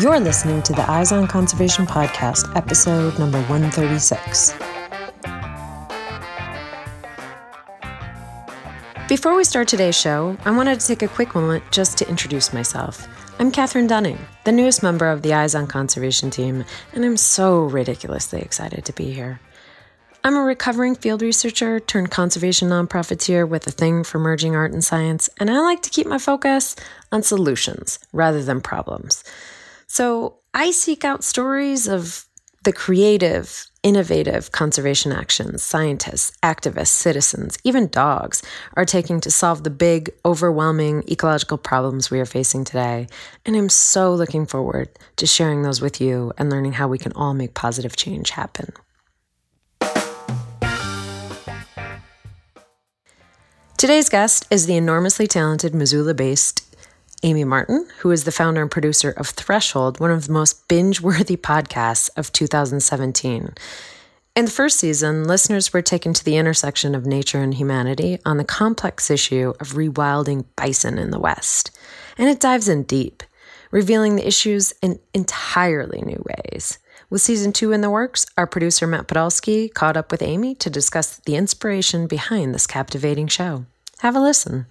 You're listening to the Eyes on Conservation podcast, episode number 136. Before we start today's show, I wanted to take a quick moment just to introduce myself. I'm Catherine Dunning, the newest member of the Eyes on Conservation team, and I'm so ridiculously excited to be here. I'm a recovering field researcher turned conservation nonprofiteer with a thing for merging art and science, and I like to keep my focus on solutions rather than problems. So I seek out stories of the creative, innovative conservation actions scientists, activists, citizens, even dogs are taking to solve the big, overwhelming ecological problems we are facing today. And I'm so looking forward to sharing those with you and learning how we can all make positive change happen. Today's guest is the enormously talented Missoula based Amy Martin, who is the founder and producer of Threshold, one of the most binge worthy podcasts of 2017. In the first season, listeners were taken to the intersection of nature and humanity on the complex issue of rewilding bison in the West. And it dives in deep, revealing the issues in entirely new ways. With season two in the works, our producer Matt Podolsky caught up with Amy to discuss the inspiration behind this captivating show. Have a listen.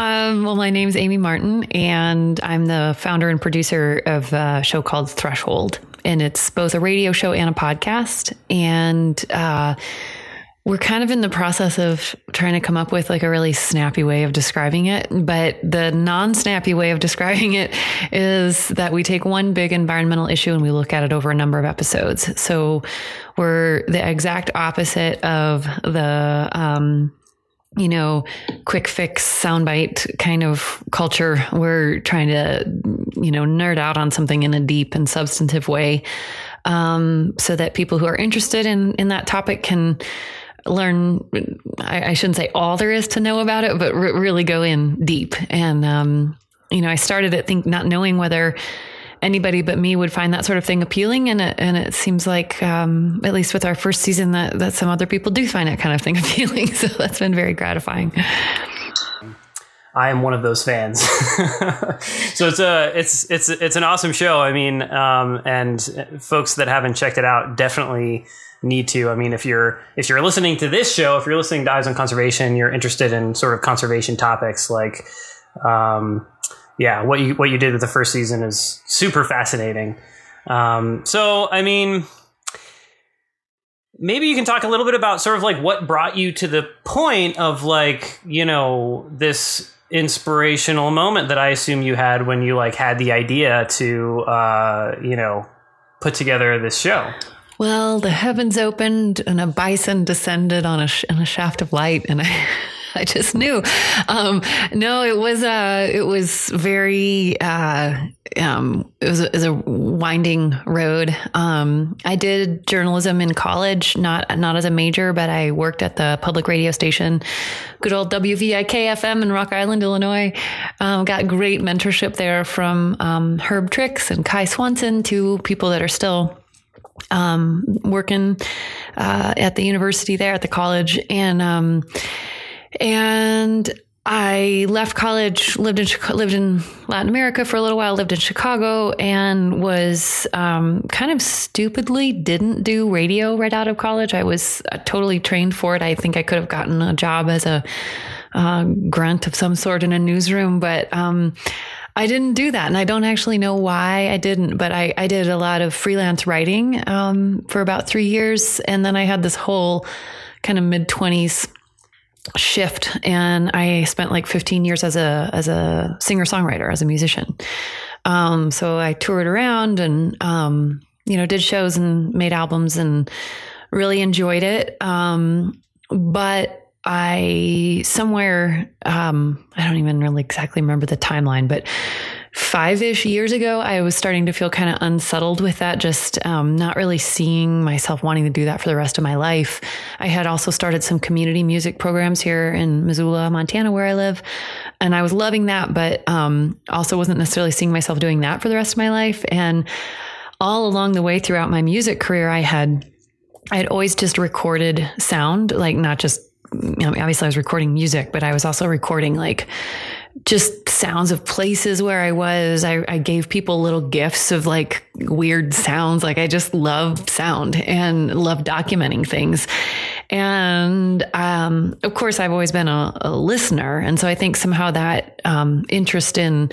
Um, well, my name is Amy Martin, and I'm the founder and producer of a show called Threshold. And it's both a radio show and a podcast. And uh, we're kind of in the process of trying to come up with like a really snappy way of describing it. But the non snappy way of describing it is that we take one big environmental issue and we look at it over a number of episodes. So we're the exact opposite of the, um, you know, quick fix soundbite kind of culture. We're trying to, you know, nerd out on something in a deep and substantive way, um, so that people who are interested in in that topic can learn I, I, shouldn't say all there is to know about it but really go in deep and um, you know i started at think not knowing whether anybody but me would find that sort of thing appealing and it, and it seems like um, at least with our first season that, that some other people do find that kind of thing appealing so that's been very gratifying I am one of those fans. so it's a it's it's it's an awesome show. I mean, um, and folks that haven't checked it out definitely need to. I mean, if you're if you're listening to this show, if you're listening to Eyes on Conservation, you're interested in sort of conservation topics like, um, yeah, what you what you did with the first season is super fascinating. Um, so, I mean, maybe you can talk a little bit about sort of like what brought you to the point of like you know this inspirational moment that I assume you had when you like had the idea to uh, you know put together this show. Well, the heavens opened and a bison descended on a, sh- on a shaft of light, and I. I just knew. Um, no, it was uh, it was very uh, um, it was, a, it was a winding road. Um, I did journalism in college, not not as a major, but I worked at the public radio station, good old WVIK FM in Rock Island, Illinois. Um, got great mentorship there from um, Herb Trix and Kai Swanson, two people that are still um, working uh, at the university there at the college, and um, and I left college, lived in lived in Latin America for a little while, lived in Chicago, and was um, kind of stupidly didn't do radio right out of college. I was uh, totally trained for it. I think I could have gotten a job as a uh, grunt of some sort in a newsroom, but um, I didn't do that. And I don't actually know why I didn't, but I, I did a lot of freelance writing um, for about three years. And then I had this whole kind of mid 20s shift and I spent like 15 years as a as a singer songwriter as a musician. Um, so I toured around and um, you know did shows and made albums and really enjoyed it. Um, but I somewhere um, I don't even really exactly remember the timeline, but five ish years ago, I was starting to feel kind of unsettled with that, just um, not really seeing myself wanting to do that for the rest of my life. I had also started some community music programs here in Missoula, Montana, where I live. And I was loving that, but um, also wasn't necessarily seeing myself doing that for the rest of my life. And all along the way throughout my music career, I had I had always just recorded sound, like not just you know, obviously I was recording music, but I was also recording like just sounds of places where I was. I, I, gave people little gifts of like weird sounds. Like I just love sound and love documenting things. And um, of course, I've always been a, a, listener. And so I think somehow that um, interest in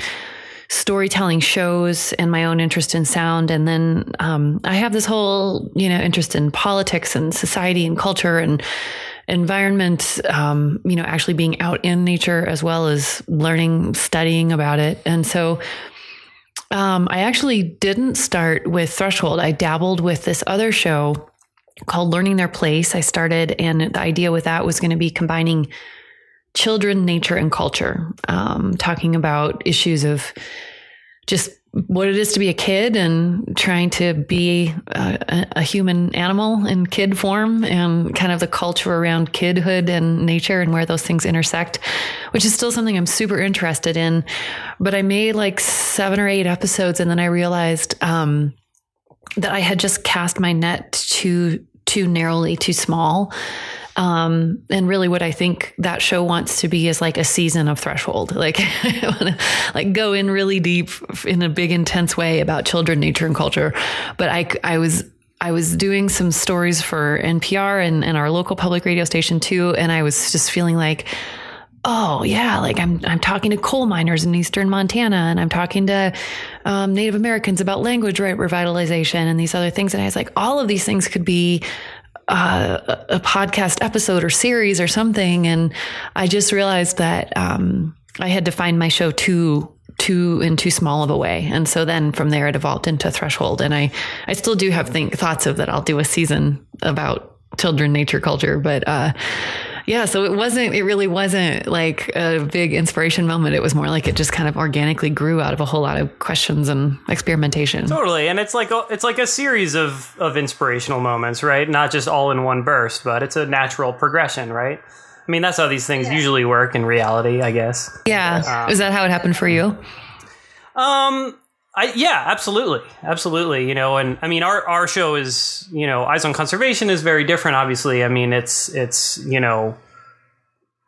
storytelling shows and my own interest in sound. And then um, I have this whole, you know, interest in politics and society and culture and environment, um, you know, actually being out in nature as well as learning, studying about it. And so um, I actually didn't start with Threshold. I dabbled with this other show called Learning Their Place. I started, and the idea with that was going to be combining children, nature, and culture, um, talking about issues of just what it is to be a kid and trying to be a, a, human animal in kid form and kind of the culture around kidhood and nature and where those things intersect, which is still something I'm super interested in. But I made like seven or eight episodes and then I realized um, that I had just cast my net too too narrowly, too small. Um, and really what I think that show wants to be is like a season of threshold. Like like go in really deep in a big intense way about children, nature and culture. But I, I was, I was doing some stories for NPR and, and our local public radio station too. And I was just feeling like, oh yeah, like I'm I'm talking to coal miners in eastern Montana, and I'm talking to um, Native Americans about language right revitalization and these other things. And I was like, all of these things could be uh, a podcast episode or series or something. And I just realized that um, I had to find my show too too in too small of a way. And so then from there it evolved into Threshold. And I I still do have think thoughts of that I'll do a season about children, nature, culture, but uh, yeah, so it wasn't, it really wasn't like a big inspiration moment. It was more like it just kind of organically grew out of a whole lot of questions and experimentation. Totally. And it's like, a, it's like a series of, of inspirational moments, right? Not just all in one burst, but it's a natural progression, right? I mean, that's how these things yeah. usually work in reality, I guess. Yeah. Um, Is that how it happened for you? Um, I, yeah, absolutely, absolutely. You know, and I mean, our our show is you know, Eyes on Conservation is very different. Obviously, I mean, it's it's you know,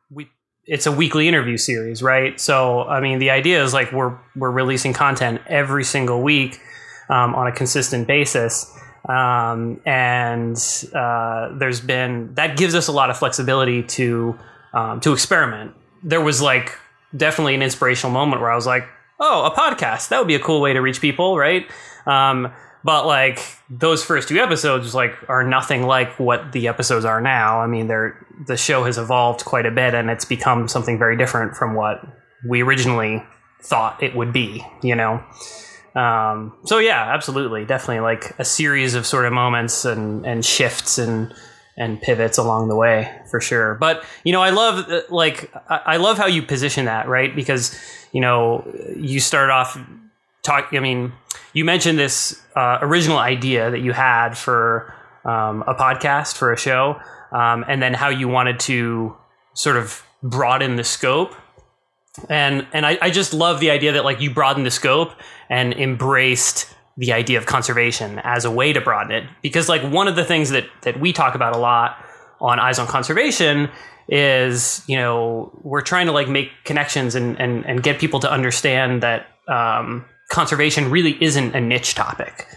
we it's a weekly interview series, right? So, I mean, the idea is like we're we're releasing content every single week um, on a consistent basis, um, and uh, there's been that gives us a lot of flexibility to um, to experiment. There was like definitely an inspirational moment where I was like oh, a podcast. That would be a cool way to reach people, right? Um, but like those first two episodes like are nothing like what the episodes are now. I mean, they're the show has evolved quite a bit and it's become something very different from what we originally thought it would be, you know. Um, so yeah, absolutely, definitely like a series of sort of moments and and shifts and and pivots along the way for sure. But you know, I love like I love how you position that right because you know, you start off talk. I mean, you mentioned this uh, original idea that you had for um, a podcast for a show, um, and then how you wanted to sort of broaden the scope. And and I, I just love the idea that like you broadened the scope and embraced the idea of conservation as a way to broaden it. Because like one of the things that that we talk about a lot on eyes on conservation is you know we're trying to like make connections and and, and get people to understand that um, conservation really isn't a niche topic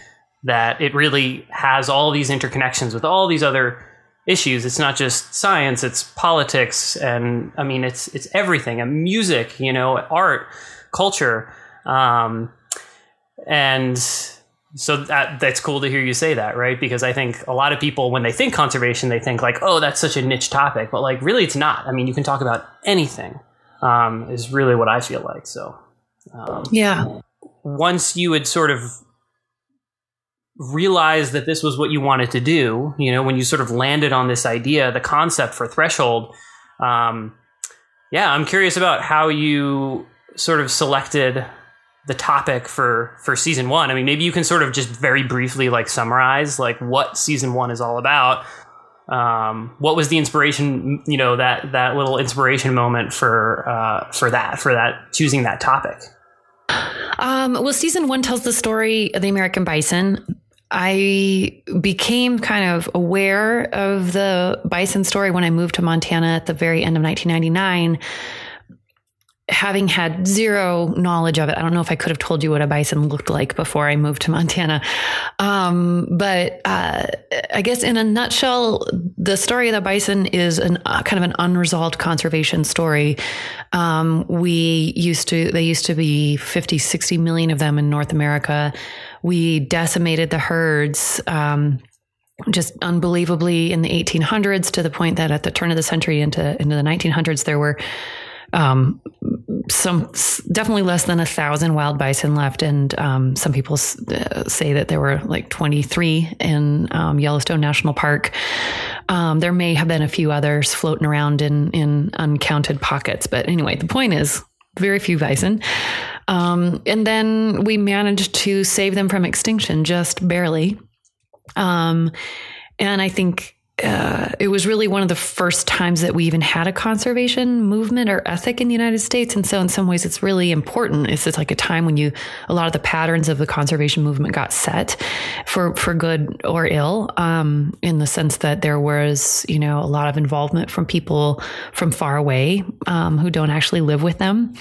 that it really has all these interconnections with all these other issues. It's not just science it's politics and i mean it's it's everything and music you know art culture um, and so that that's cool to hear you say that, right? Because I think a lot of people, when they think conservation, they think like, oh, that's such a niche topic, but like really, it's not. I mean, you can talk about anything. Um, is really what I feel like. So, um, yeah. Once you had sort of realized that this was what you wanted to do, you know, when you sort of landed on this idea, the concept for threshold. Um, yeah, I'm curious about how you sort of selected the topic for for season one. I mean, maybe you can sort of just very briefly like summarize like what season one is all about. Um, what was the inspiration? You know that that little inspiration moment for uh, for that for that choosing that topic. Um, well, season one tells the story of the American bison. I became kind of aware of the bison story when I moved to Montana at the very end of 1999 having had zero knowledge of it, I don't know if I could have told you what a bison looked like before I moved to Montana. Um, but uh, I guess in a nutshell, the story of the bison is an uh, kind of an unresolved conservation story. Um, we used to, they used to be 50, 60 million of them in North America. We decimated the herds. Um, just unbelievably in the 1800s to the point that at the turn of the century into into the 1900s there were um, some definitely less than a thousand wild bison left, and um, some people uh, say that there were like 23 in um, Yellowstone National Park. Um, there may have been a few others floating around in in uncounted pockets, but anyway, the point is very few bison. Um, and then we managed to save them from extinction just barely. Um, and I think uh, it was really one of the first times that we even had a conservation movement or ethic in the United States. And so, in some ways, it's really important. It's just like a time when you, a lot of the patterns of the conservation movement got set for, for good or ill, um, in the sense that there was, you know, a lot of involvement from people from far away um, who don't actually live with them.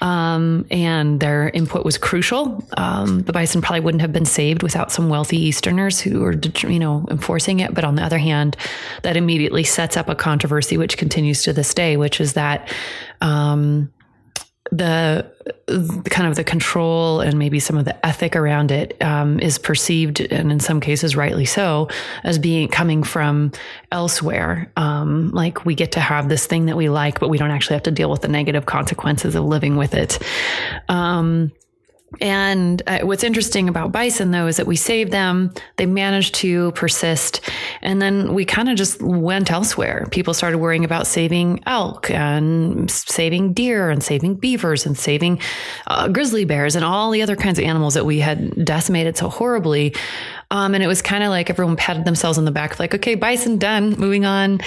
Um, and their input was crucial. Um, the bison probably wouldn't have been saved without some wealthy Easterners who were, you know, enforcing it. But on the other hand, that immediately sets up a controversy, which continues to this day, which is that um, the, the kind of the control and maybe some of the ethic around it um, is perceived, and in some cases rightly so, as being coming from elsewhere. Um, like we get to have this thing that we like, but we don't actually have to deal with the negative consequences of living with it. Um, and uh, what's interesting about bison, though, is that we saved them. They managed to persist. And then we kind of just went elsewhere. People started worrying about saving elk and saving deer and saving beavers and saving uh, grizzly bears and all the other kinds of animals that we had decimated so horribly. Um, and it was kind of like everyone patted themselves on the back, like, okay, bison done, moving on.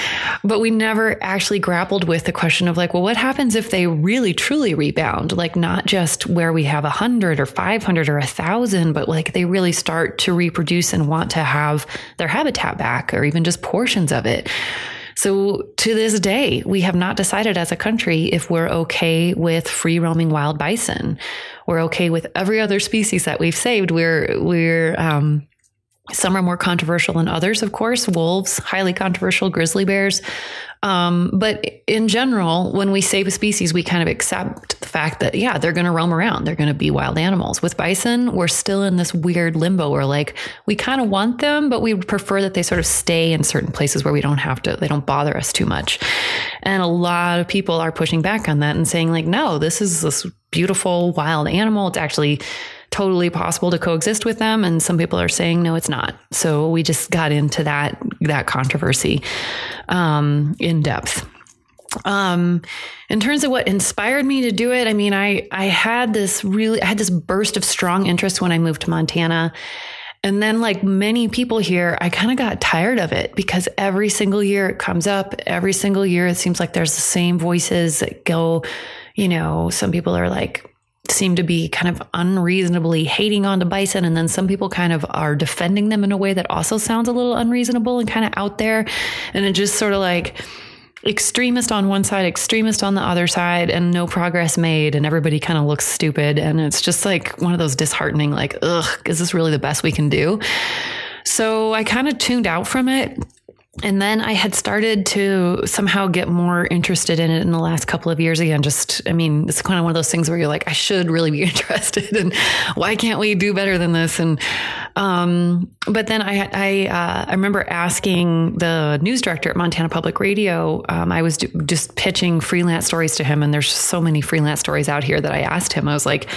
But we never actually grappled with the question of like, well, what happens if they really truly rebound? Like, not just where we have a hundred or 500 or a thousand, but like they really start to reproduce and want to have their habitat back or even just portions of it. So to this day, we have not decided as a country if we're okay with free roaming wild bison. We're okay with every other species that we've saved. We're, we're, um, some are more controversial than others, of course. Wolves, highly controversial, grizzly bears. Um, but in general, when we save a species, we kind of accept the fact that, yeah, they're going to roam around. They're going to be wild animals. With bison, we're still in this weird limbo where, like, we kind of want them, but we prefer that they sort of stay in certain places where we don't have to, they don't bother us too much. And a lot of people are pushing back on that and saying, like, no, this is this beautiful wild animal. It's actually totally possible to coexist with them. And some people are saying no it's not. So we just got into that that controversy um, in depth. Um, in terms of what inspired me to do it i mean i i had this really i had this burst of strong interest when i moved to montana. And then, like many people here, I kind of got tired of it because every single year it comes up. Every single year, it seems like there's the same voices that go, you know, some people are like, seem to be kind of unreasonably hating on the bison. And then some people kind of are defending them in a way that also sounds a little unreasonable and kind of out there. And it just sort of like, extremist on one side, extremist on the other side, and no progress made, and everybody kind of looks stupid. And it's just like one of those disheartening, like, ugh, is this really the best we can do? So I kind of tuned out from it and then I had started to somehow get more interested in it in the last couple of years again. Just, I mean, it's kind of one of those things where you're like, I should really be interested, and why can't we do better than this? And, um, but then I, I, uh, I remember asking the news director at Montana Public Radio. Um, I was just pitching freelance stories to him, and there's so many freelance stories out here that I asked him. I was like,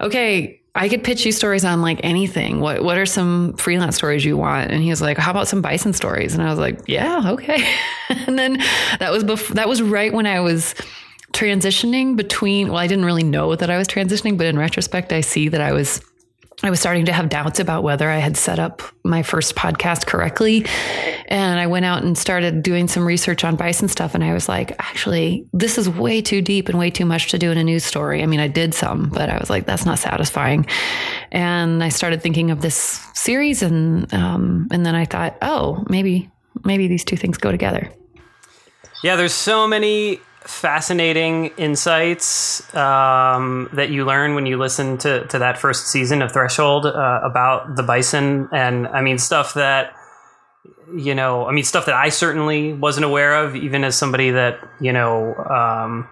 okay, I could pitch you stories on like anything. What what are some freelance stories you want? And he was like, "How about some bison stories?" And I was like, "Yeah, okay." and then that was before, that was right when I was transitioning between. Well, I didn't really know that I was transitioning, but in retrospect, I see that I was I was starting to have doubts about whether I had set up my first podcast correctly. And I went out and started doing some research on bison stuff. And I was like, actually, this is way too deep and way too much to do in a news story. I mean, I did some, but I was like, that's not satisfying. And I started thinking of this series. And, um, and then I thought, oh, maybe, maybe these two things go together. Yeah, there's so many fascinating insights um, that you learn when you listen to, to that first season of Threshold uh, about the bison. And I mean, stuff that, you know, I mean, stuff that I certainly wasn't aware of, even as somebody that, you know, um,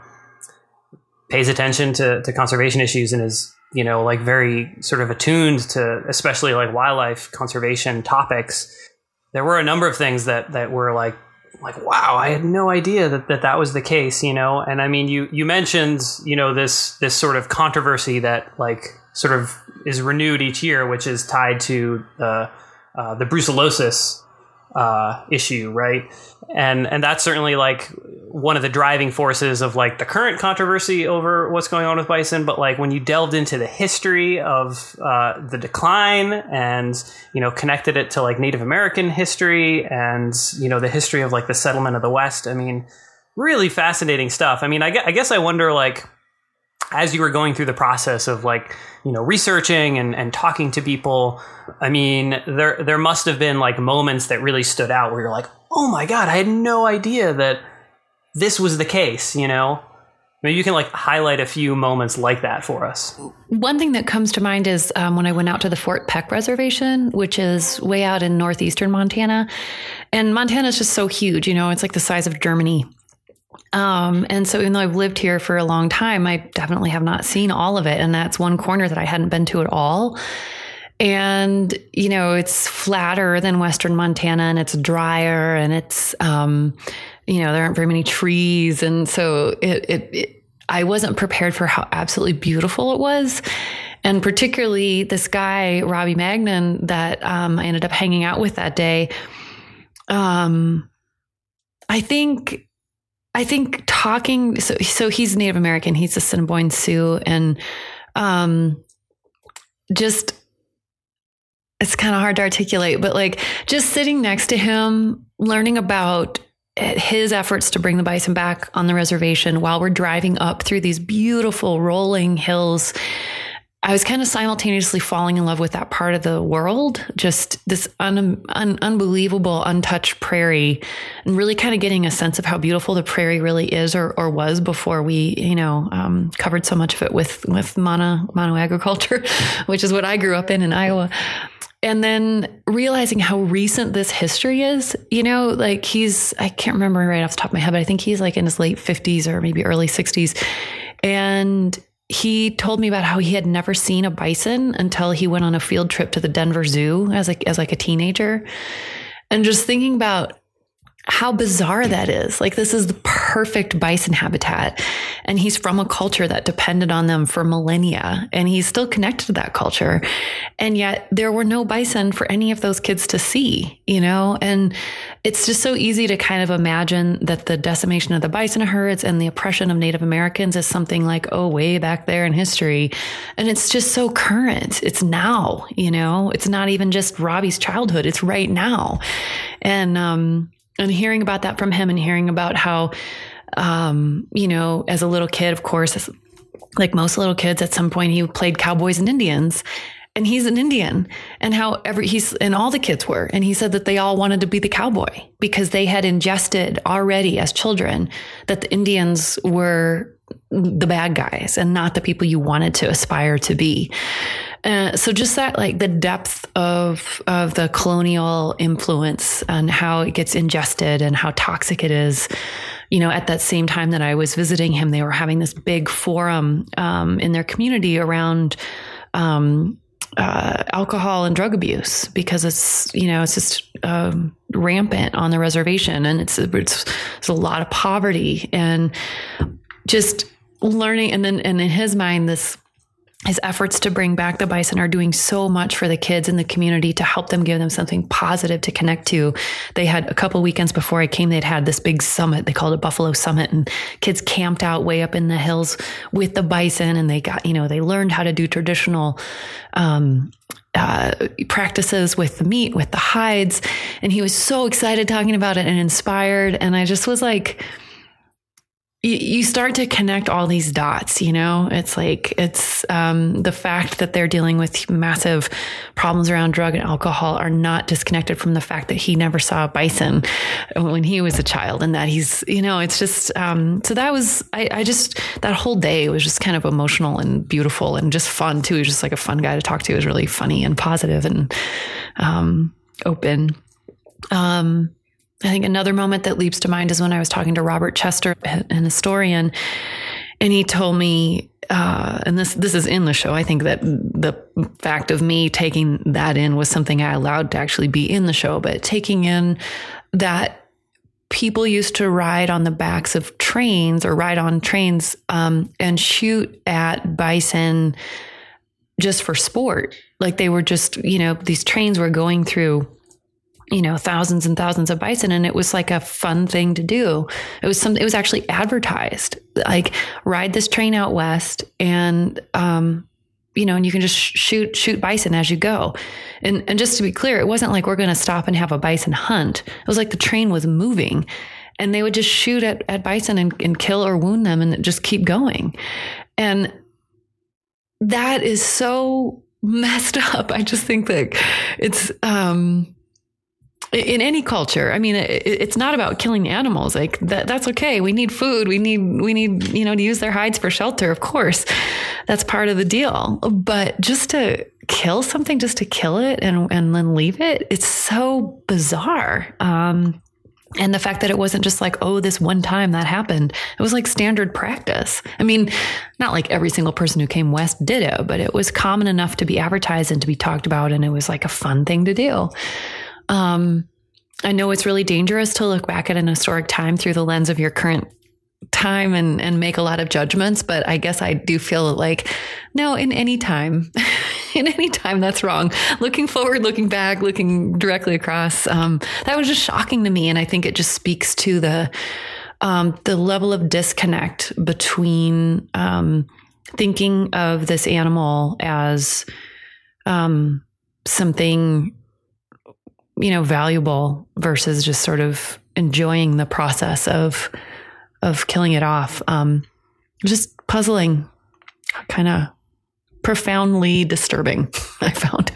pays attention to, to conservation issues and is, you know, like very sort of attuned to especially like wildlife conservation topics. There were a number of things that, that were like like wow i had no idea that, that that was the case you know and i mean you you mentioned you know this this sort of controversy that like sort of is renewed each year which is tied to the uh, the brucellosis uh, issue, right? And and that's certainly like one of the driving forces of like the current controversy over what's going on with bison. But like when you delved into the history of uh, the decline and you know connected it to like Native American history and you know the history of like the settlement of the West, I mean, really fascinating stuff. I mean, I, I guess I wonder like as you were going through the process of like you know researching and, and talking to people i mean there there must have been like moments that really stood out where you're like oh my god i had no idea that this was the case you know? Maybe you can like highlight a few moments like that for us. One thing that comes to mind is um, when i went out to the fort peck reservation which is way out in northeastern montana. And montana is just so huge you know it's like the size of germany um, and so even though I've lived here for a long time, I definitely have not seen all of it. And that's one corner that I hadn't been to at all. And, you know, it's flatter than Western Montana and it's drier and it's, um, you know, there aren't very many trees. And so it, it, it I wasn't prepared for how absolutely beautiful it was. And particularly this guy, Robbie Magnan, that um, I ended up hanging out with that day. Um, I think I think talking so so he's Native American, he's a Assiniboine Sioux, and um, just it's kind of hard to articulate, but like just sitting next to him, learning about his efforts to bring the bison back on the reservation while we're driving up through these beautiful rolling hills I was kind of simultaneously falling in love with that part of the world, just this un, un, unbelievable, untouched prairie, and really kind of getting a sense of how beautiful the prairie really is or, or was before we, you know, um, covered so much of it with with mono mono agriculture, which is what I grew up in in Iowa. And then realizing how recent this history is, you know, like he's, I can't remember right off the top of my head, but I think he's like in his late 50s or maybe early 60s. And he told me about how he had never seen a bison until he went on a field trip to the Denver Zoo as like as like a teenager. And just thinking about how bizarre that is. Like, this is the perfect bison habitat. And he's from a culture that depended on them for millennia. And he's still connected to that culture. And yet, there were no bison for any of those kids to see, you know? And it's just so easy to kind of imagine that the decimation of the bison herds and the oppression of Native Americans is something like, oh, way back there in history. And it's just so current. It's now, you know? It's not even just Robbie's childhood, it's right now. And, um, and hearing about that from him and hearing about how um, you know as a little kid of course like most little kids at some point he played cowboys and indians and he's an indian and how every he's and all the kids were and he said that they all wanted to be the cowboy because they had ingested already as children that the indians were the bad guys and not the people you wanted to aspire to be uh, so just that, like the depth of of the colonial influence and how it gets ingested and how toxic it is. You know, at that same time that I was visiting him, they were having this big forum um, in their community around. Um, uh, alcohol and drug abuse because it's you know it's just um, rampant on the reservation and it's, it's it's a lot of poverty and just learning and then and in his mind this his efforts to bring back the bison are doing so much for the kids in the community to help them give them something positive to connect to. They had a couple weekends before I came, they'd had this big summit. They called it Buffalo Summit and kids camped out way up in the hills with the bison and they got, you know, they learned how to do traditional, um, uh, practices with the meat, with the hides. And he was so excited talking about it and inspired. And I just was like, you, start to connect all these dots, you know? It's like, it's um, the fact that they're dealing with massive problems around drug and alcohol are not disconnected from the fact that he never saw a bison when he was a child and that he's, you know, it's just, um, so that was, I, I, just, that whole day was just kind of emotional and beautiful and just fun too. He was just like a fun guy to talk to. He was really funny and positive and um, open. Um, I think another moment that leaps to mind is when I was talking to Robert Chester, an historian, and he told me, uh, and this this is in the show. I think that the fact of me taking that in was something I allowed to actually be in the show, but taking in that people used to ride on the backs of trains or ride on trains um, and shoot at bison just for sport. Like they were just, you know, these trains were going through you know thousands and thousands of bison and it was like a fun thing to do. It was some it was actually advertised like ride this train out west and um you know and you can just shoot shoot bison as you go. And and just to be clear it wasn't like we're going to stop and have a bison hunt. It was like the train was moving and they would just shoot at, at bison and, and kill or wound them and just keep going. And that is so messed up. I just think that it's um in any culture i mean it, it's not about killing animals like that, that's okay we need food we need we need you know to use their hides for shelter of course that's part of the deal but just to kill something just to kill it and and then leave it it's so bizarre um, and the fact that it wasn't just like, oh, this one time that happened. It was like standard practice. I mean, not like every single person who came west did it, but it was common enough to be advertised and to be talked about. And it was like a fun thing to do. Um, I know it's really dangerous to look back at an historic time through the lens of your current time and and make a lot of judgments but i guess i do feel like no in any time in any time that's wrong. Looking forward looking back looking directly across um, that was just shocking to me and i think it just speaks to the um, the level of disconnect between um, thinking of this animal as um, something you know, valuable versus just sort of enjoying the process of of killing it off. Um, just puzzling, kind of profoundly disturbing. I found.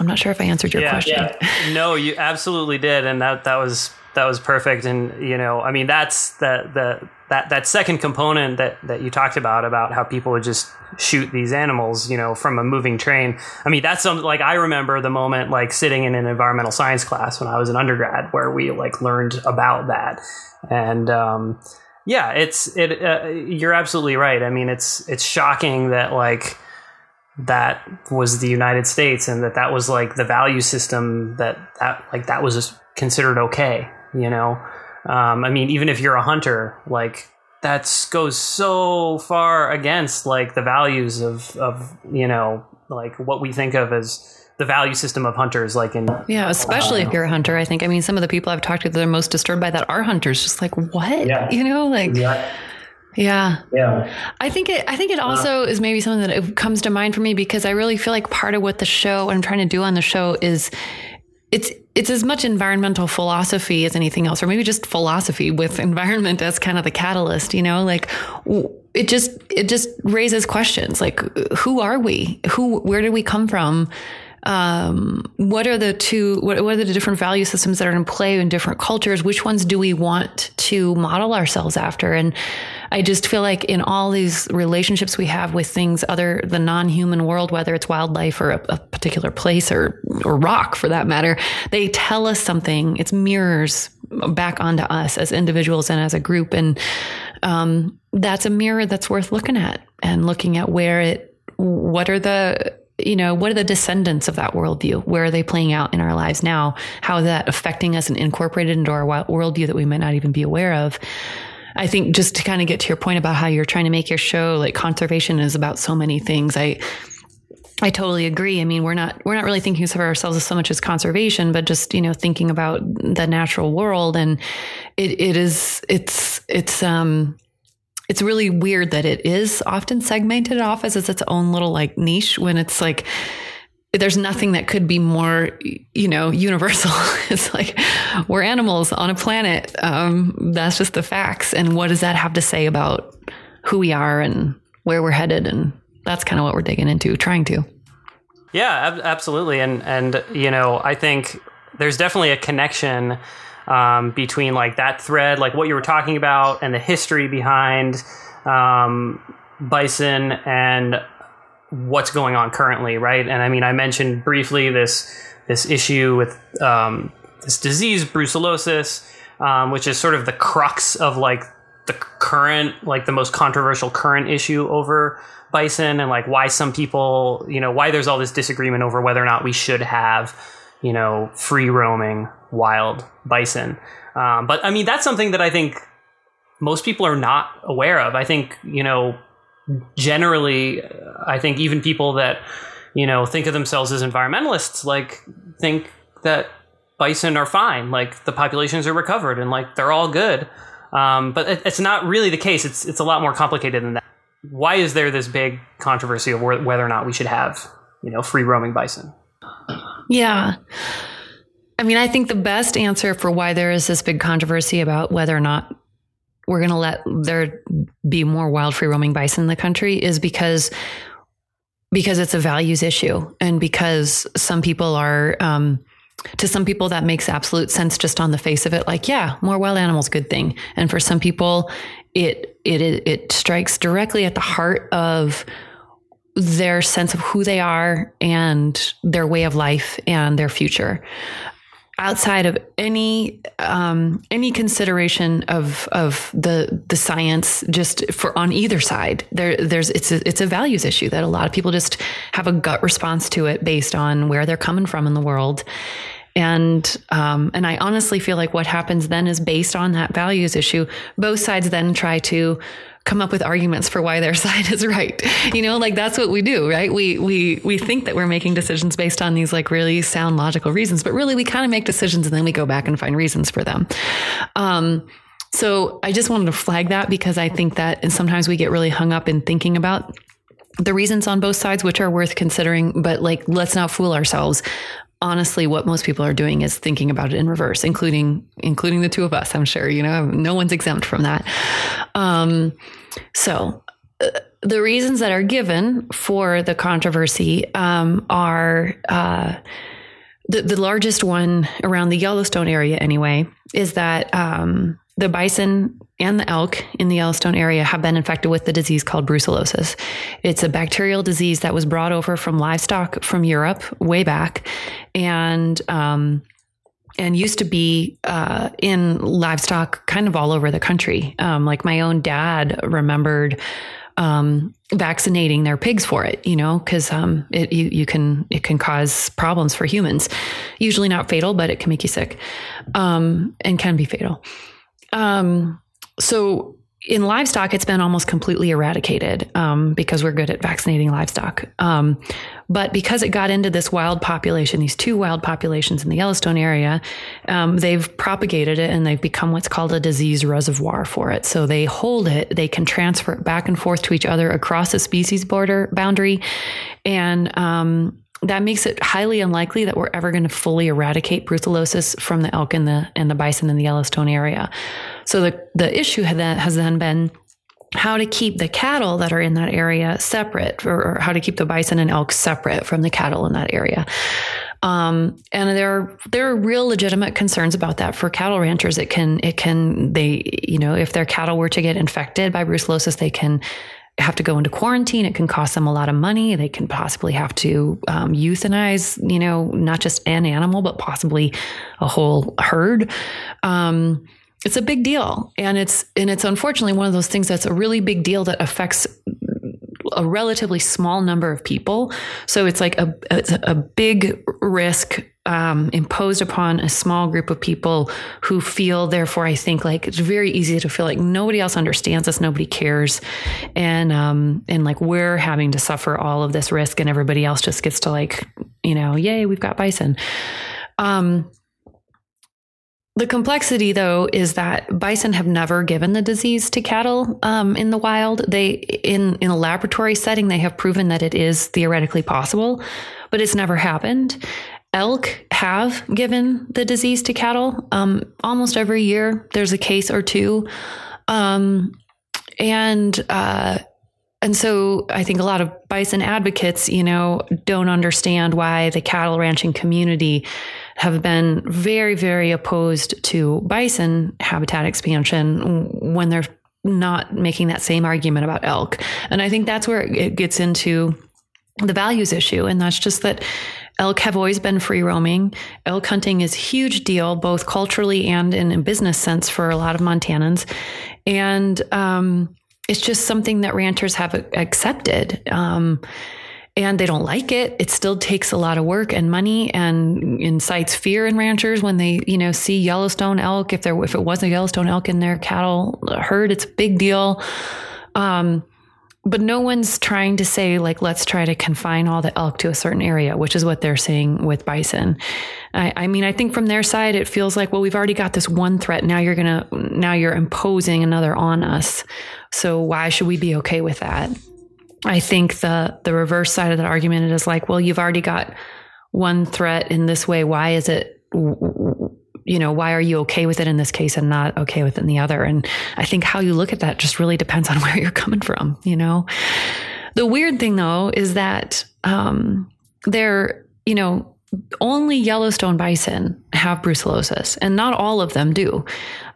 I'm not sure if I answered your yeah, question. Yeah. No, you absolutely did, and that that was that was perfect. And you know, I mean, that's the the that that second component that that you talked about about how people would just shoot these animals, you know, from a moving train. I mean, that's something like I remember the moment like sitting in an environmental science class when I was an undergrad where we like learned about that. And um, yeah, it's it. Uh, you're absolutely right. I mean, it's it's shocking that like that was the United States and that that was like the value system that that like that was considered okay. You know, um, I mean, even if you're a hunter, like that goes so far against like the values of of you know like what we think of as the value system of hunters like in yeah especially uh, if you're a hunter i think i mean some of the people i've talked to that are most disturbed by that are hunters just like what yeah. you know like yeah. Yeah. Yeah. I think it I think it also uh, is maybe something that it comes to mind for me because I really feel like part of what the show what I'm trying to do on the show is it's it's as much environmental philosophy as anything else, or maybe just philosophy with environment as kind of the catalyst. You know, like it just it just raises questions like who are we? Who where did we come from? Um, what are the two what, what are the different value systems that are in play in different cultures? Which ones do we want to model ourselves after? And I just feel like in all these relationships we have with things other the non-human world, whether it's wildlife or a, a particular place or or rock for that matter, they tell us something. It's mirrors back onto us as individuals and as a group, and um, that's a mirror that's worth looking at and looking at where it. What are the you know, what are the descendants of that worldview? Where are they playing out in our lives now? How is that affecting us and incorporated into our worldview that we might not even be aware of? I think just to kind of get to your point about how you're trying to make your show like conservation is about so many things. I I totally agree. I mean, we're not we're not really thinking of ourselves as so much as conservation, but just you know thinking about the natural world, and it it is it's it's um it's really weird that it is often segmented off as its own little like niche when it's like there's nothing that could be more, you know, universal. it's like we're animals on a planet. Um, that's just the facts. And what does that have to say about who we are and where we're headed? And that's kind of what we're digging into, trying to. Yeah, ab- absolutely. And and you know, I think there's definitely a connection um, between like that thread, like what you were talking about, and the history behind um, bison and what's going on currently, right? And I mean, I mentioned briefly this this issue with um, this disease, brucellosis, um, which is sort of the crux of like the current, like the most controversial current issue over bison, and like why some people, you know, why there's all this disagreement over whether or not we should have, you know, free roaming wild bison. Um, but I mean, that's something that I think most people are not aware of. I think you know generally, I think even people that you know think of themselves as environmentalists, like think that bison are fine, like the populations are recovered and like they're all good. Um, but it, it's not really the case. It's it's a lot more complicated than that. Why is there this big controversy of whether or not we should have you know free roaming bison? Yeah. I mean, I think the best answer for why there is this big controversy about whether or not we're going to let there be more wild free roaming bison in the country is because because it's a values issue and because some people are um, to some people that makes absolute sense just on the face of it like yeah more wild animals good thing. And for some people it it it strikes directly at the heart of their sense of who they are and their way of life and their future outside of any um, any consideration of of the the science just for on either side there there's it's a, it's a values issue that a lot of people just have a gut response to it based on where they're coming from in the world and um, and I honestly feel like what happens then is based on that values issue both sides then try to come up with arguments for why their side is right. You know, like that's what we do, right? We we we think that we're making decisions based on these like really sound logical reasons, but really we kind of make decisions and then we go back and find reasons for them. Um, so I just wanted to flag that because I think that sometimes we get really hung up in thinking about the reasons on both sides, which are worth considering, but like let's not fool ourselves honestly what most people are doing is thinking about it in reverse including including the two of us i'm sure you know no one's exempt from that. Um, so uh, the reasons that are given for the controversy um, are uh, the, the largest one around the Yellowstone area, anyway, is that um, the bison and the elk in the Yellowstone area have been infected with the disease called brucellosis. It's a bacterial disease that was brought over from livestock from Europe way back, and um, and used to be uh, in livestock kind of all over the country. Um, like my own dad remembered um, vaccinating their pigs for it, you know, because um, it you, you can it can cause problems for humans. Usually not fatal, but it can make you sick um, and can be fatal. Um, so in livestock, it's been almost completely eradicated um, because we're good at vaccinating livestock. Um, but because it got into this wild population, these two wild populations in the Yellowstone area, um, they've propagated it and they've become what's called a disease reservoir for it. So they hold it, they can transfer it back and forth to each other across a species border boundary, and um, that makes it highly unlikely that we're ever going to fully eradicate brucellosis from the elk and the and the bison in the Yellowstone area. So the the issue that has then been how to keep the cattle that are in that area separate, or, or how to keep the bison and elk separate from the cattle in that area. Um, and there are there are real legitimate concerns about that for cattle ranchers. It can it can they you know if their cattle were to get infected by brucellosis, they can have to go into quarantine. It can cost them a lot of money. They can possibly have to um, euthanize, you know, not just an animal, but possibly a whole herd. Um, it's a big deal, and it's and it's unfortunately one of those things that's a really big deal that affects a relatively small number of people. So it's like a it's a big risk um, imposed upon a small group of people who feel, therefore, I think like it's very easy to feel like nobody else understands us, nobody cares, and um, and like we're having to suffer all of this risk, and everybody else just gets to like, you know, yay, we've got bison. Um, the complexity, though, is that bison have never given the disease to cattle um, in the wild. They, in in a laboratory setting, they have proven that it is theoretically possible, but it's never happened. Elk have given the disease to cattle um, almost every year. There's a case or two, um, and uh, and so I think a lot of bison advocates, you know, don't understand why the cattle ranching community have been very, very opposed to bison habitat expansion when they're not making that same argument about elk. And I think that's where it gets into the values issue. And that's just that elk have always been free roaming. Elk hunting is a huge deal, both culturally and in a business sense for a lot of Montanans. And um, it's just something that ranchers have accepted. Um, and they don't like it. It still takes a lot of work and money and incites fear in ranchers when they, you know, see Yellowstone elk. If there, if it was a Yellowstone elk in their cattle herd, it's a big deal. Um, but no one's trying to say like let's try to confine all the elk to a certain area which is what they're saying with bison I, I, mean i think from their side it feels like well we've already got this one threat now you're gonna now you're imposing another on us so why should we be okay with that I think the the reverse side of that argument is like, well, you've already got one threat in this way. Why is it? You know, why are you okay with it in this case and not okay with it in the other? And I think how you look at that just really depends on where you're coming from. You know, the weird thing though is that um, they're you know only Yellowstone bison have brucellosis, and not all of them do.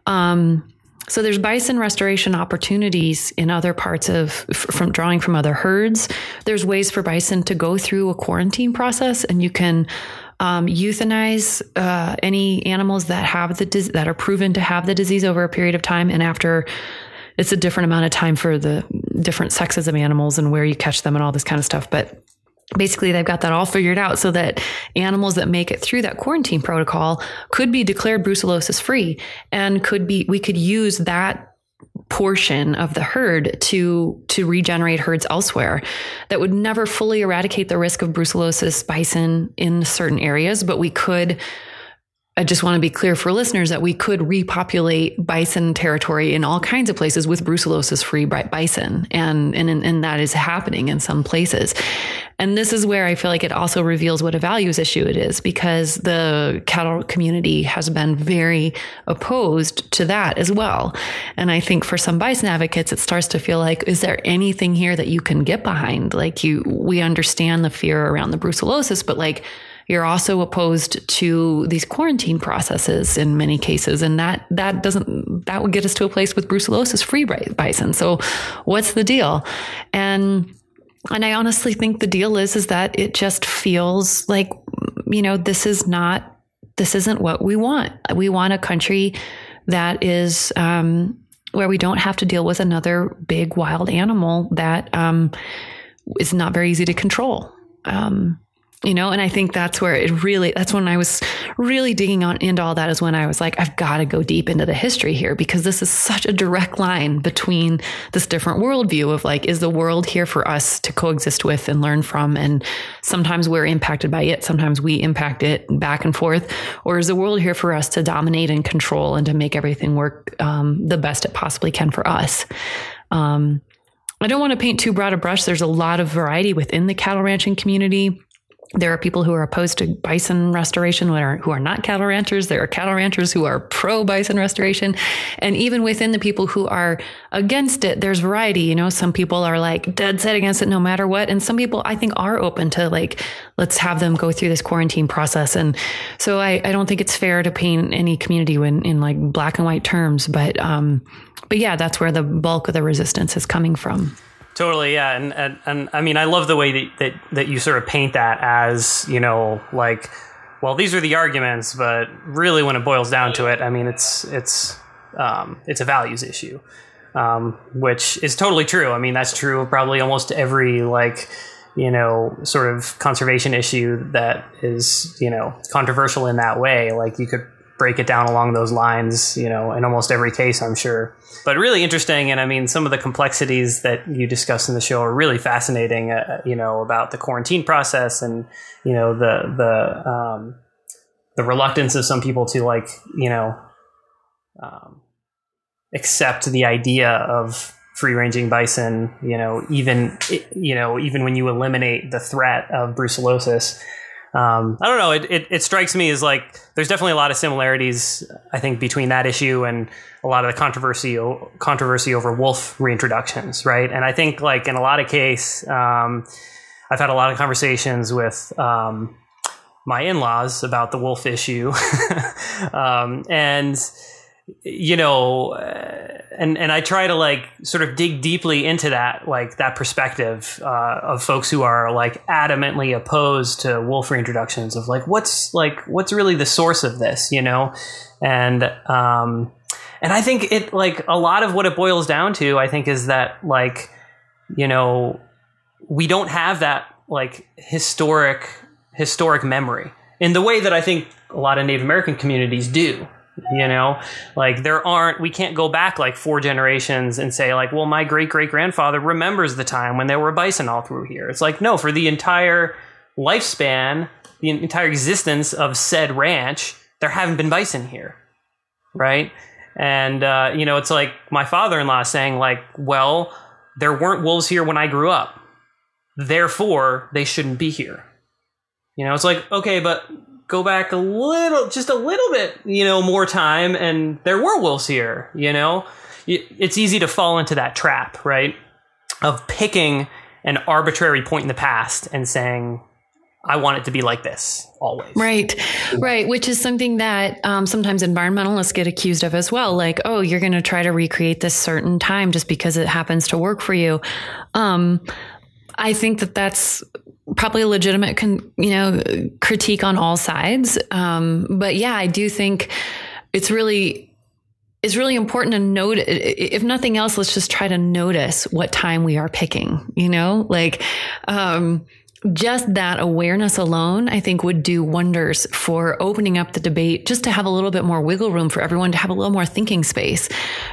Um, so there's bison restoration opportunities in other parts of from drawing from other herds. There's ways for bison to go through a quarantine process, and you can um, euthanize uh, any animals that have the that are proven to have the disease over a period of time, and after it's a different amount of time for the different sexes of animals and where you catch them and all this kind of stuff. But basically they've got that all figured out so that animals that make it through that quarantine protocol could be declared brucellosis free and could be we could use that portion of the herd to to regenerate herds elsewhere that would never fully eradicate the risk of brucellosis bison in certain areas but we could I just want to be clear for listeners that we could repopulate bison territory in all kinds of places with brucellosis free bison. And, and, and that is happening in some places. And this is where I feel like it also reveals what a values issue it is because the cattle community has been very opposed to that as well. And I think for some bison advocates, it starts to feel like, is there anything here that you can get behind? Like you, we understand the fear around the brucellosis, but like, you're also opposed to these quarantine processes in many cases, and that that doesn't that would get us to a place with brucellosis free bison. So, what's the deal? And and I honestly think the deal is is that it just feels like you know this is not this isn't what we want. We want a country that is um, where we don't have to deal with another big wild animal that um, is not very easy to control. Um, you know and i think that's where it really that's when i was really digging on into all that is when i was like i've got to go deep into the history here because this is such a direct line between this different worldview of like is the world here for us to coexist with and learn from? And sometimes we're impacted by it sometimes we impact it back and forth. Or is the world here for us to dominate and control and to make everything work um, the best it possibly can for us? Um, I don't want to paint too broad a brush. There's a lot of variety within the cattle ranching community there are people who are opposed to bison restoration who are, who are not cattle ranchers. There are cattle ranchers who are pro bison restoration. And even within the people who are against it, there's variety. You know, some people are like dead set against it no matter what. And some people I think are open to like, let's have them go through this quarantine process. And so I, I don't think it's fair to paint any community in, in like black and white terms. But, um, but yeah, that's where the bulk of the resistance is coming from. Totally, yeah, and, and and I mean, I love the way that, that that you sort of paint that as you know, like, well, these are the arguments, but really, when it boils down to it, I mean, it's it's um, it's a values issue, um, which is totally true. I mean, that's true of probably almost every like you know sort of conservation issue that is you know controversial in that way. Like you could break it down along those lines, you know, in almost every case, I'm sure. But really interesting, and I mean, some of the complexities that you discuss in the show are really fascinating. Uh, you know, about the quarantine process, and you know, the the um, the reluctance of some people to like you know um, accept the idea of free ranging bison. You know, even you know even when you eliminate the threat of brucellosis. Um, I don't know. It, it, it strikes me as like there's definitely a lot of similarities. I think between that issue and a lot of the controversy controversy over wolf reintroductions, right? And I think like in a lot of case, um, I've had a lot of conversations with um, my in-laws about the wolf issue, um, and you know, uh, and and I try to like sort of dig deeply into that, like that perspective uh, of folks who are like adamantly opposed to wolf reintroductions. Of like, what's like, what's really the source of this, you know? And um, and I think it like a lot of what it boils down to, I think, is that like, you know, we don't have that like historic historic memory in the way that I think a lot of Native American communities do you know? Like there aren't we can't go back like four generations and say like well my great great grandfather remembers the time when there were bison all through here. It's like no for the entire lifespan the entire existence of said ranch there haven't been bison here right? And uh, you know it's like my father-in-law saying like well there weren't wolves here when i grew up. Therefore they shouldn't be here. You know it's like okay but go back a little, just a little bit, you know, more time, and there were wolves here. You know, it's easy to fall into that trap, right? Of picking an arbitrary point in the past and saying, I want it to be like this always. Right, right. Which is something that um, sometimes environmentalists get accused of as well. Like, oh, you're going to try to recreate this certain time just because it happens to work for you. Um, I think that that's probably a legitimate, con, you know, critique on all sides. Um, but yeah, I do think it's really it's really important to note if nothing else let's just try to notice what time we are picking you know like um, just that awareness alone, I think would do wonders for opening up the debate just to have a little bit more wiggle room for everyone to have a little more thinking space.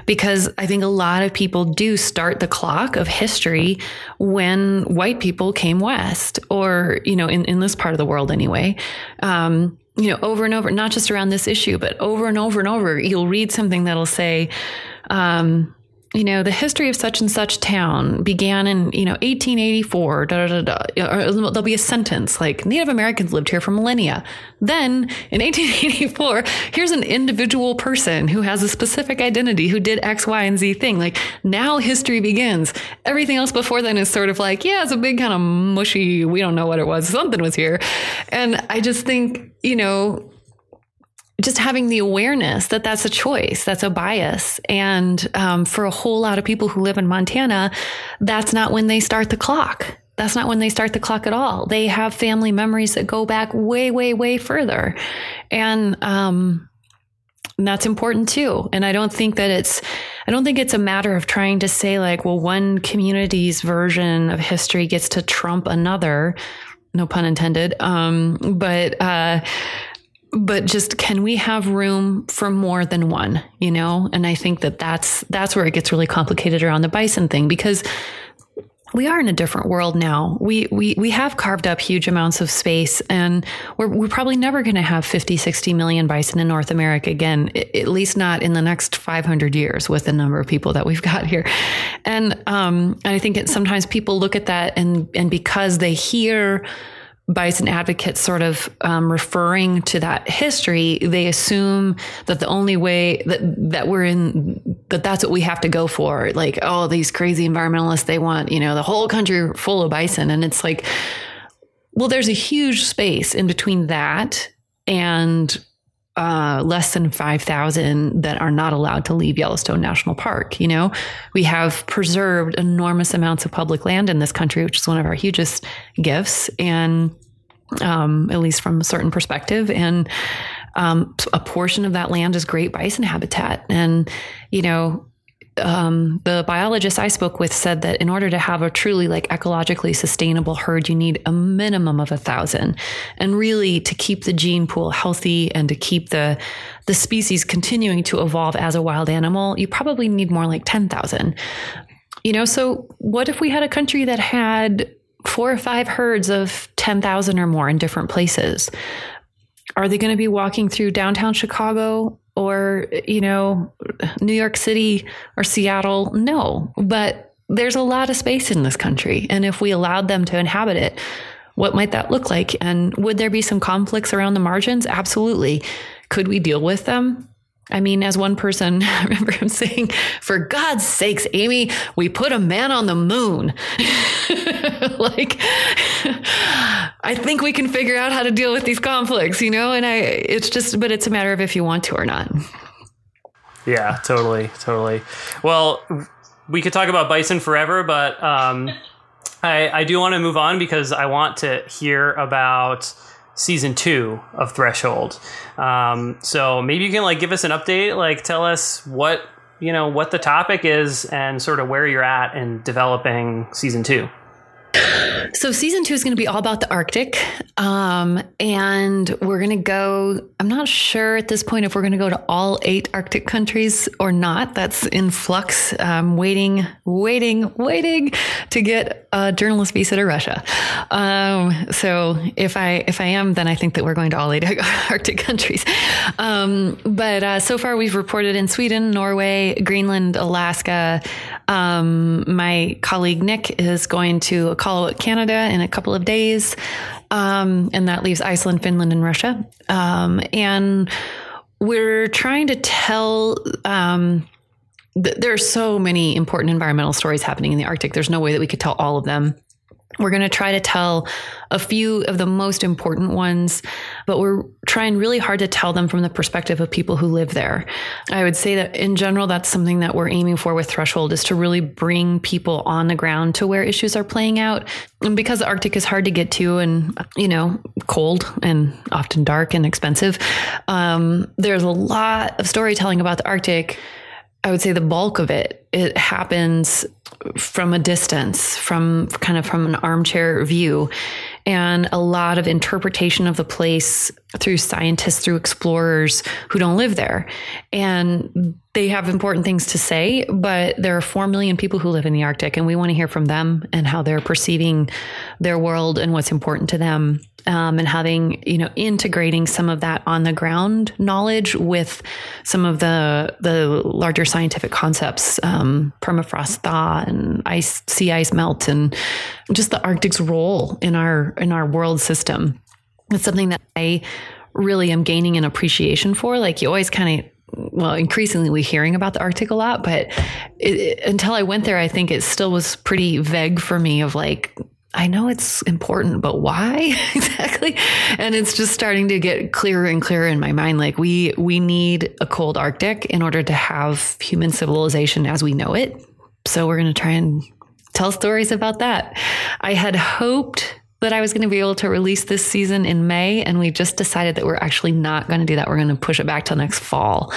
Because I think a lot of people do start the clock of history when white people came west or, you know, in, in this part of the world anyway. Um, you know, over and over, not just around this issue, but over and over and over, you'll read something that'll say, um, you know, the history of such and such town began in, you know, 1884, da, da, da, or uh, there'll be a sentence like Native Americans lived here for millennia. Then in 1884, here's an individual person who has a specific identity who did X, Y, and Z thing. Like now history begins. Everything else before then is sort of like, yeah, it's a big kind of mushy, we don't know what it was. Something was here. And I just think, you know, just having the awareness that that's a choice, that's a bias. And um, for a whole lot of people who live in Montana, that's not when they start the clock. That's not when they start the clock at all. They have family memories that go back way, way, way further. And, um, and that's important too. And I don't think that it's, I don't think it's a matter of trying to say like, well, one community's version of history gets to trump another. No pun intended. Um, but, uh, but just can we have room for more than one you know and i think that that's that's where it gets really complicated around the bison thing because we are in a different world now. We we we have carved up huge amounts of space, and we're we're probably never going to have 50, 60 million bison in North America again. At least not in the next 500 years with the number of people that we've got here. And um, I think it, sometimes people look at that and and because they hear bison advocates sort of um, referring to that history, they assume that the only way that that we're in that that's what we have to go for. Like, oh, these crazy environmentalists, they want you know the whole country full of bison, and it's like, well, there's a huge space in between that and uh, less than 5,000 that are not allowed to leave Yellowstone National Park. You know, we have preserved enormous amounts of public land in this country, which is one of our hugest gifts. And, um, at least from a certain perspective. And, um, a portion of that land is great bison habitat. And, you know, um, the biologist I spoke with said that in order to have a truly like ecologically sustainable herd, you need a minimum of a thousand. And really to keep the gene pool healthy and to keep the, the species continuing to evolve as a wild animal, you probably need more like 10,000. You know, so what if we had a country that had four or five herds of 10,000 or more in different places? are they going to be walking through downtown Chicago or, you know, New York City or Seattle? No, but there's a lot of space in this country. And if we allowed them to inhabit it, what might that look like? And would there be some conflicts around the margins? Absolutely. Could we deal with them? I mean, as one person, I remember him saying, for God's sakes, Amy, we put a man on the moon. like, I think we can figure out how to deal with these conflicts, you know? And I, it's just, but it's a matter of if you want to or not. Yeah, totally. Totally. Well, we could talk about bison forever, but um, I, I do want to move on because I want to hear about season two of Threshold. Um, so maybe you can like give us an update, like tell us what you know what the topic is and sort of where you're at in developing season two. So season two is going to be all about the Arctic, um, and we're going to go. I'm not sure at this point if we're going to go to all eight Arctic countries or not. That's in flux. Um, waiting, waiting, waiting to get a journalist visa to Russia. Um, so if I if I am, then I think that we're going to all eight Arctic countries. Um, but uh, so far, we've reported in Sweden, Norway, Greenland, Alaska. Um, my colleague Nick is going to Iqaluit, Canada in a couple of days. Um, and that leaves Iceland, Finland, and Russia. Um, and we're trying to tell. Um, th- there are so many important environmental stories happening in the Arctic. There's no way that we could tell all of them. We're going to try to tell a few of the most important ones, but we're trying really hard to tell them from the perspective of people who live there. I would say that in general, that's something that we're aiming for with Threshold is to really bring people on the ground to where issues are playing out. And because the Arctic is hard to get to and, you know, cold and often dark and expensive, um, there's a lot of storytelling about the Arctic. I would say the bulk of it, it happens from a distance, from kind of from an armchair view, and a lot of interpretation of the place through scientists, through explorers who don't live there. And they have important things to say, but there are 4 million people who live in the Arctic, and we want to hear from them and how they're perceiving their world and what's important to them. Um, and having, you know, integrating some of that on the ground knowledge with some of the the larger scientific concepts, um, permafrost thaw and ice, sea ice melt, and just the Arctic's role in our in our world system. It's something that I really am gaining an appreciation for. Like you always kind of well, increasingly we're hearing about the Arctic a lot, but it, it, until I went there, I think it still was pretty vague for me of like, I know it's important, but why exactly? And it's just starting to get clearer and clearer in my mind. Like we, we need a cold Arctic in order to have human civilization as we know it. So we're going to try and tell stories about that. I had hoped that I was going to be able to release this season in May, and we just decided that we're actually not going to do that. We're going to push it back till next fall.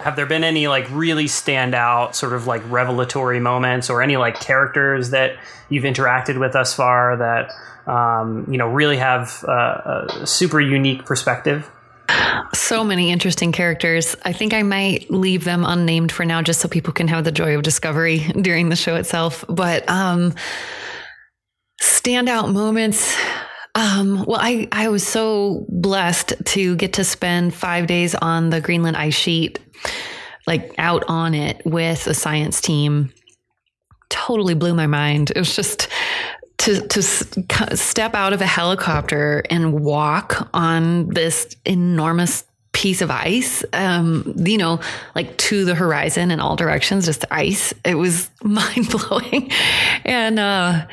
Have there been any like really standout sort of like revelatory moments or any like characters that you've interacted with thus far that um, you know really have a, a super unique perspective? So many interesting characters. I think I might leave them unnamed for now just so people can have the joy of discovery during the show itself. But um, standout moments. Um, well, I, I was so blessed to get to spend five days on the Greenland ice sheet, like out on it with a science team. Totally blew my mind. It was just to to step out of a helicopter and walk on this enormous piece of ice, um, you know, like to the horizon in all directions, just ice. It was mind blowing, and uh,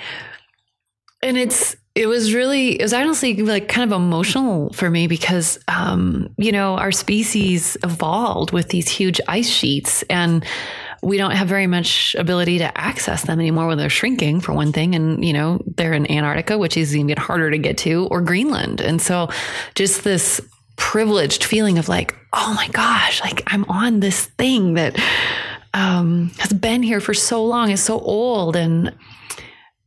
and it's it was really it was honestly like kind of emotional for me because um, you know our species evolved with these huge ice sheets and we don't have very much ability to access them anymore when they're shrinking for one thing. And you know they're in antarctica which is even harder to get to or greenland. And so just this privileged feeling of like oh my gosh like i'm on this thing that um, has been here for so long is so old. And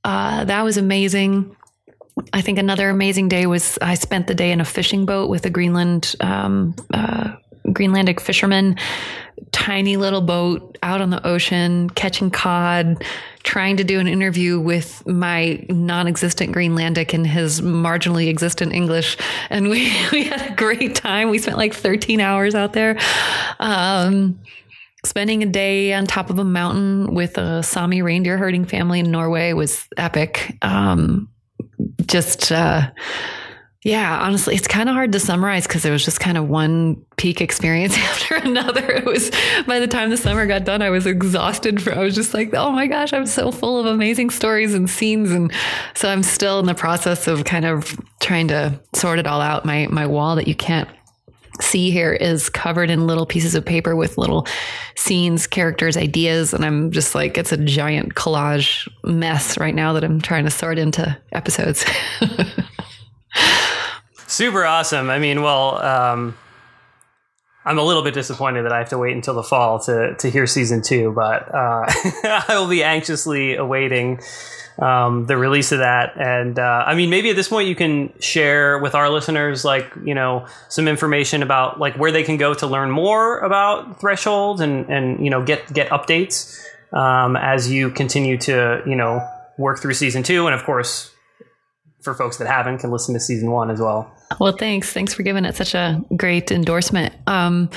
uh, that was amazing. I think another amazing day was I spent the day in a fishing boat with a Greenland um, uh, Greenlandic fisherman, tiny little boat out on the ocean, catching cod, trying to do an interview with my non-existent Greenlandic and his marginally existent English, and we we had a great time. We spent like 13 hours out there. Um, spending a day on top of a mountain with a Sami reindeer herding family in Norway was epic. Um, just, uh, yeah, honestly, it's kind of hard to summarize because it was just kind of one peak experience after another. It was by the time the summer got done, I was exhausted. For, I was just like, oh my gosh, I'm so full of amazing stories and scenes, and so I'm still in the process of kind of trying to sort it all out. My my wall that you can't see here is covered in little pieces of paper with little scenes, characters, ideas. And I'm just like, it's a giant collage mess right now that I'm trying to sort into episodes. Super awesome. I mean, well, um, I'm a little bit disappointed that I have to wait until the fall to, to hear season two, but uh, I will be anxiously awaiting um, the release of that. And uh, I mean, maybe at this point you can share with our listeners, like you know, some information about like where they can go to learn more about Threshold and and you know get get updates um, as you continue to you know work through season two, and of course, for folks that haven't, can listen to season one as well. Well, thanks. Thanks for giving it such a great endorsement. Um,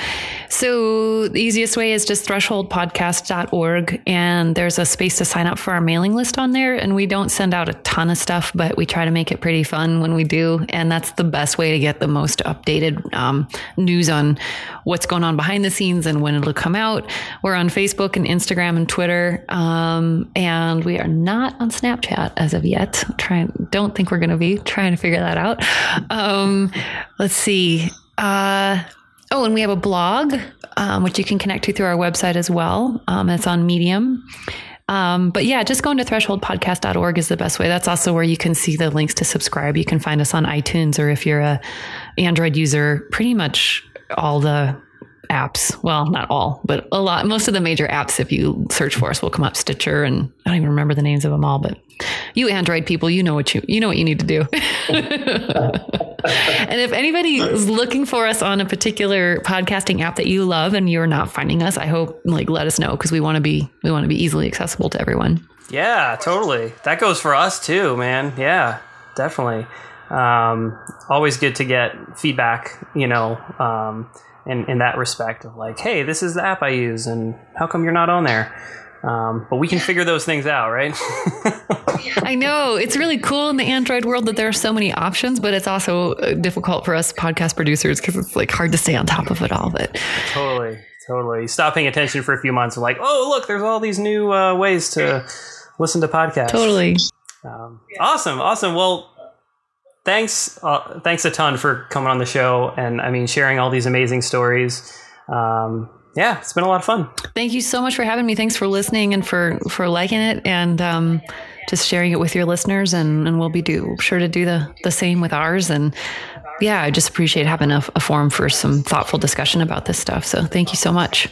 so the easiest way is just thresholdpodcast.org and there's a space to sign up for our mailing list on there. And we don't send out a ton of stuff, but we try to make it pretty fun when we do. And that's the best way to get the most updated um, news on what's going on behind the scenes and when it'll come out. We're on Facebook and Instagram and Twitter. Um, and we are not on Snapchat as of yet. Trying, don't think we're going to be trying to figure that out. Um, let's see. Uh, oh, and we have a blog, um, which you can connect to through our website as well. Um, it's on Medium. Um, but yeah, just going to thresholdpodcast.org is the best way. That's also where you can see the links to subscribe. You can find us on iTunes, or if you're a Android user, pretty much all the apps. Well, not all, but a lot. Most of the major apps, if you search for us, will come up. Stitcher, and I don't even remember the names of them all. But you Android people, you know what you you know what you need to do. and if anybody is looking for us on a particular podcasting app that you love and you're not finding us, I hope like let us know because we want to be we want to be easily accessible to everyone. Yeah, totally. That goes for us too, man. Yeah, definitely. Um, always good to get feedback, you know, um, in, in that respect of like, hey, this is the app I use, and how come you're not on there? Um, but we can figure those things out, right? I know it's really cool in the Android world that there are so many options, but it's also uh, difficult for us podcast producers because it's like hard to stay on top of it all. But totally, totally. Stop paying attention for a few months. And like, oh, look, there's all these new uh, ways to listen to podcasts. Totally. Um, awesome, awesome. Well, thanks, uh, thanks a ton for coming on the show, and I mean sharing all these amazing stories. Um, yeah, it's been a lot of fun. Thank you so much for having me. Thanks for listening and for for liking it and um, just sharing it with your listeners. And, and we'll be do, sure to do the the same with ours. And yeah, I just appreciate having a, a forum for some thoughtful discussion about this stuff. So thank you so much.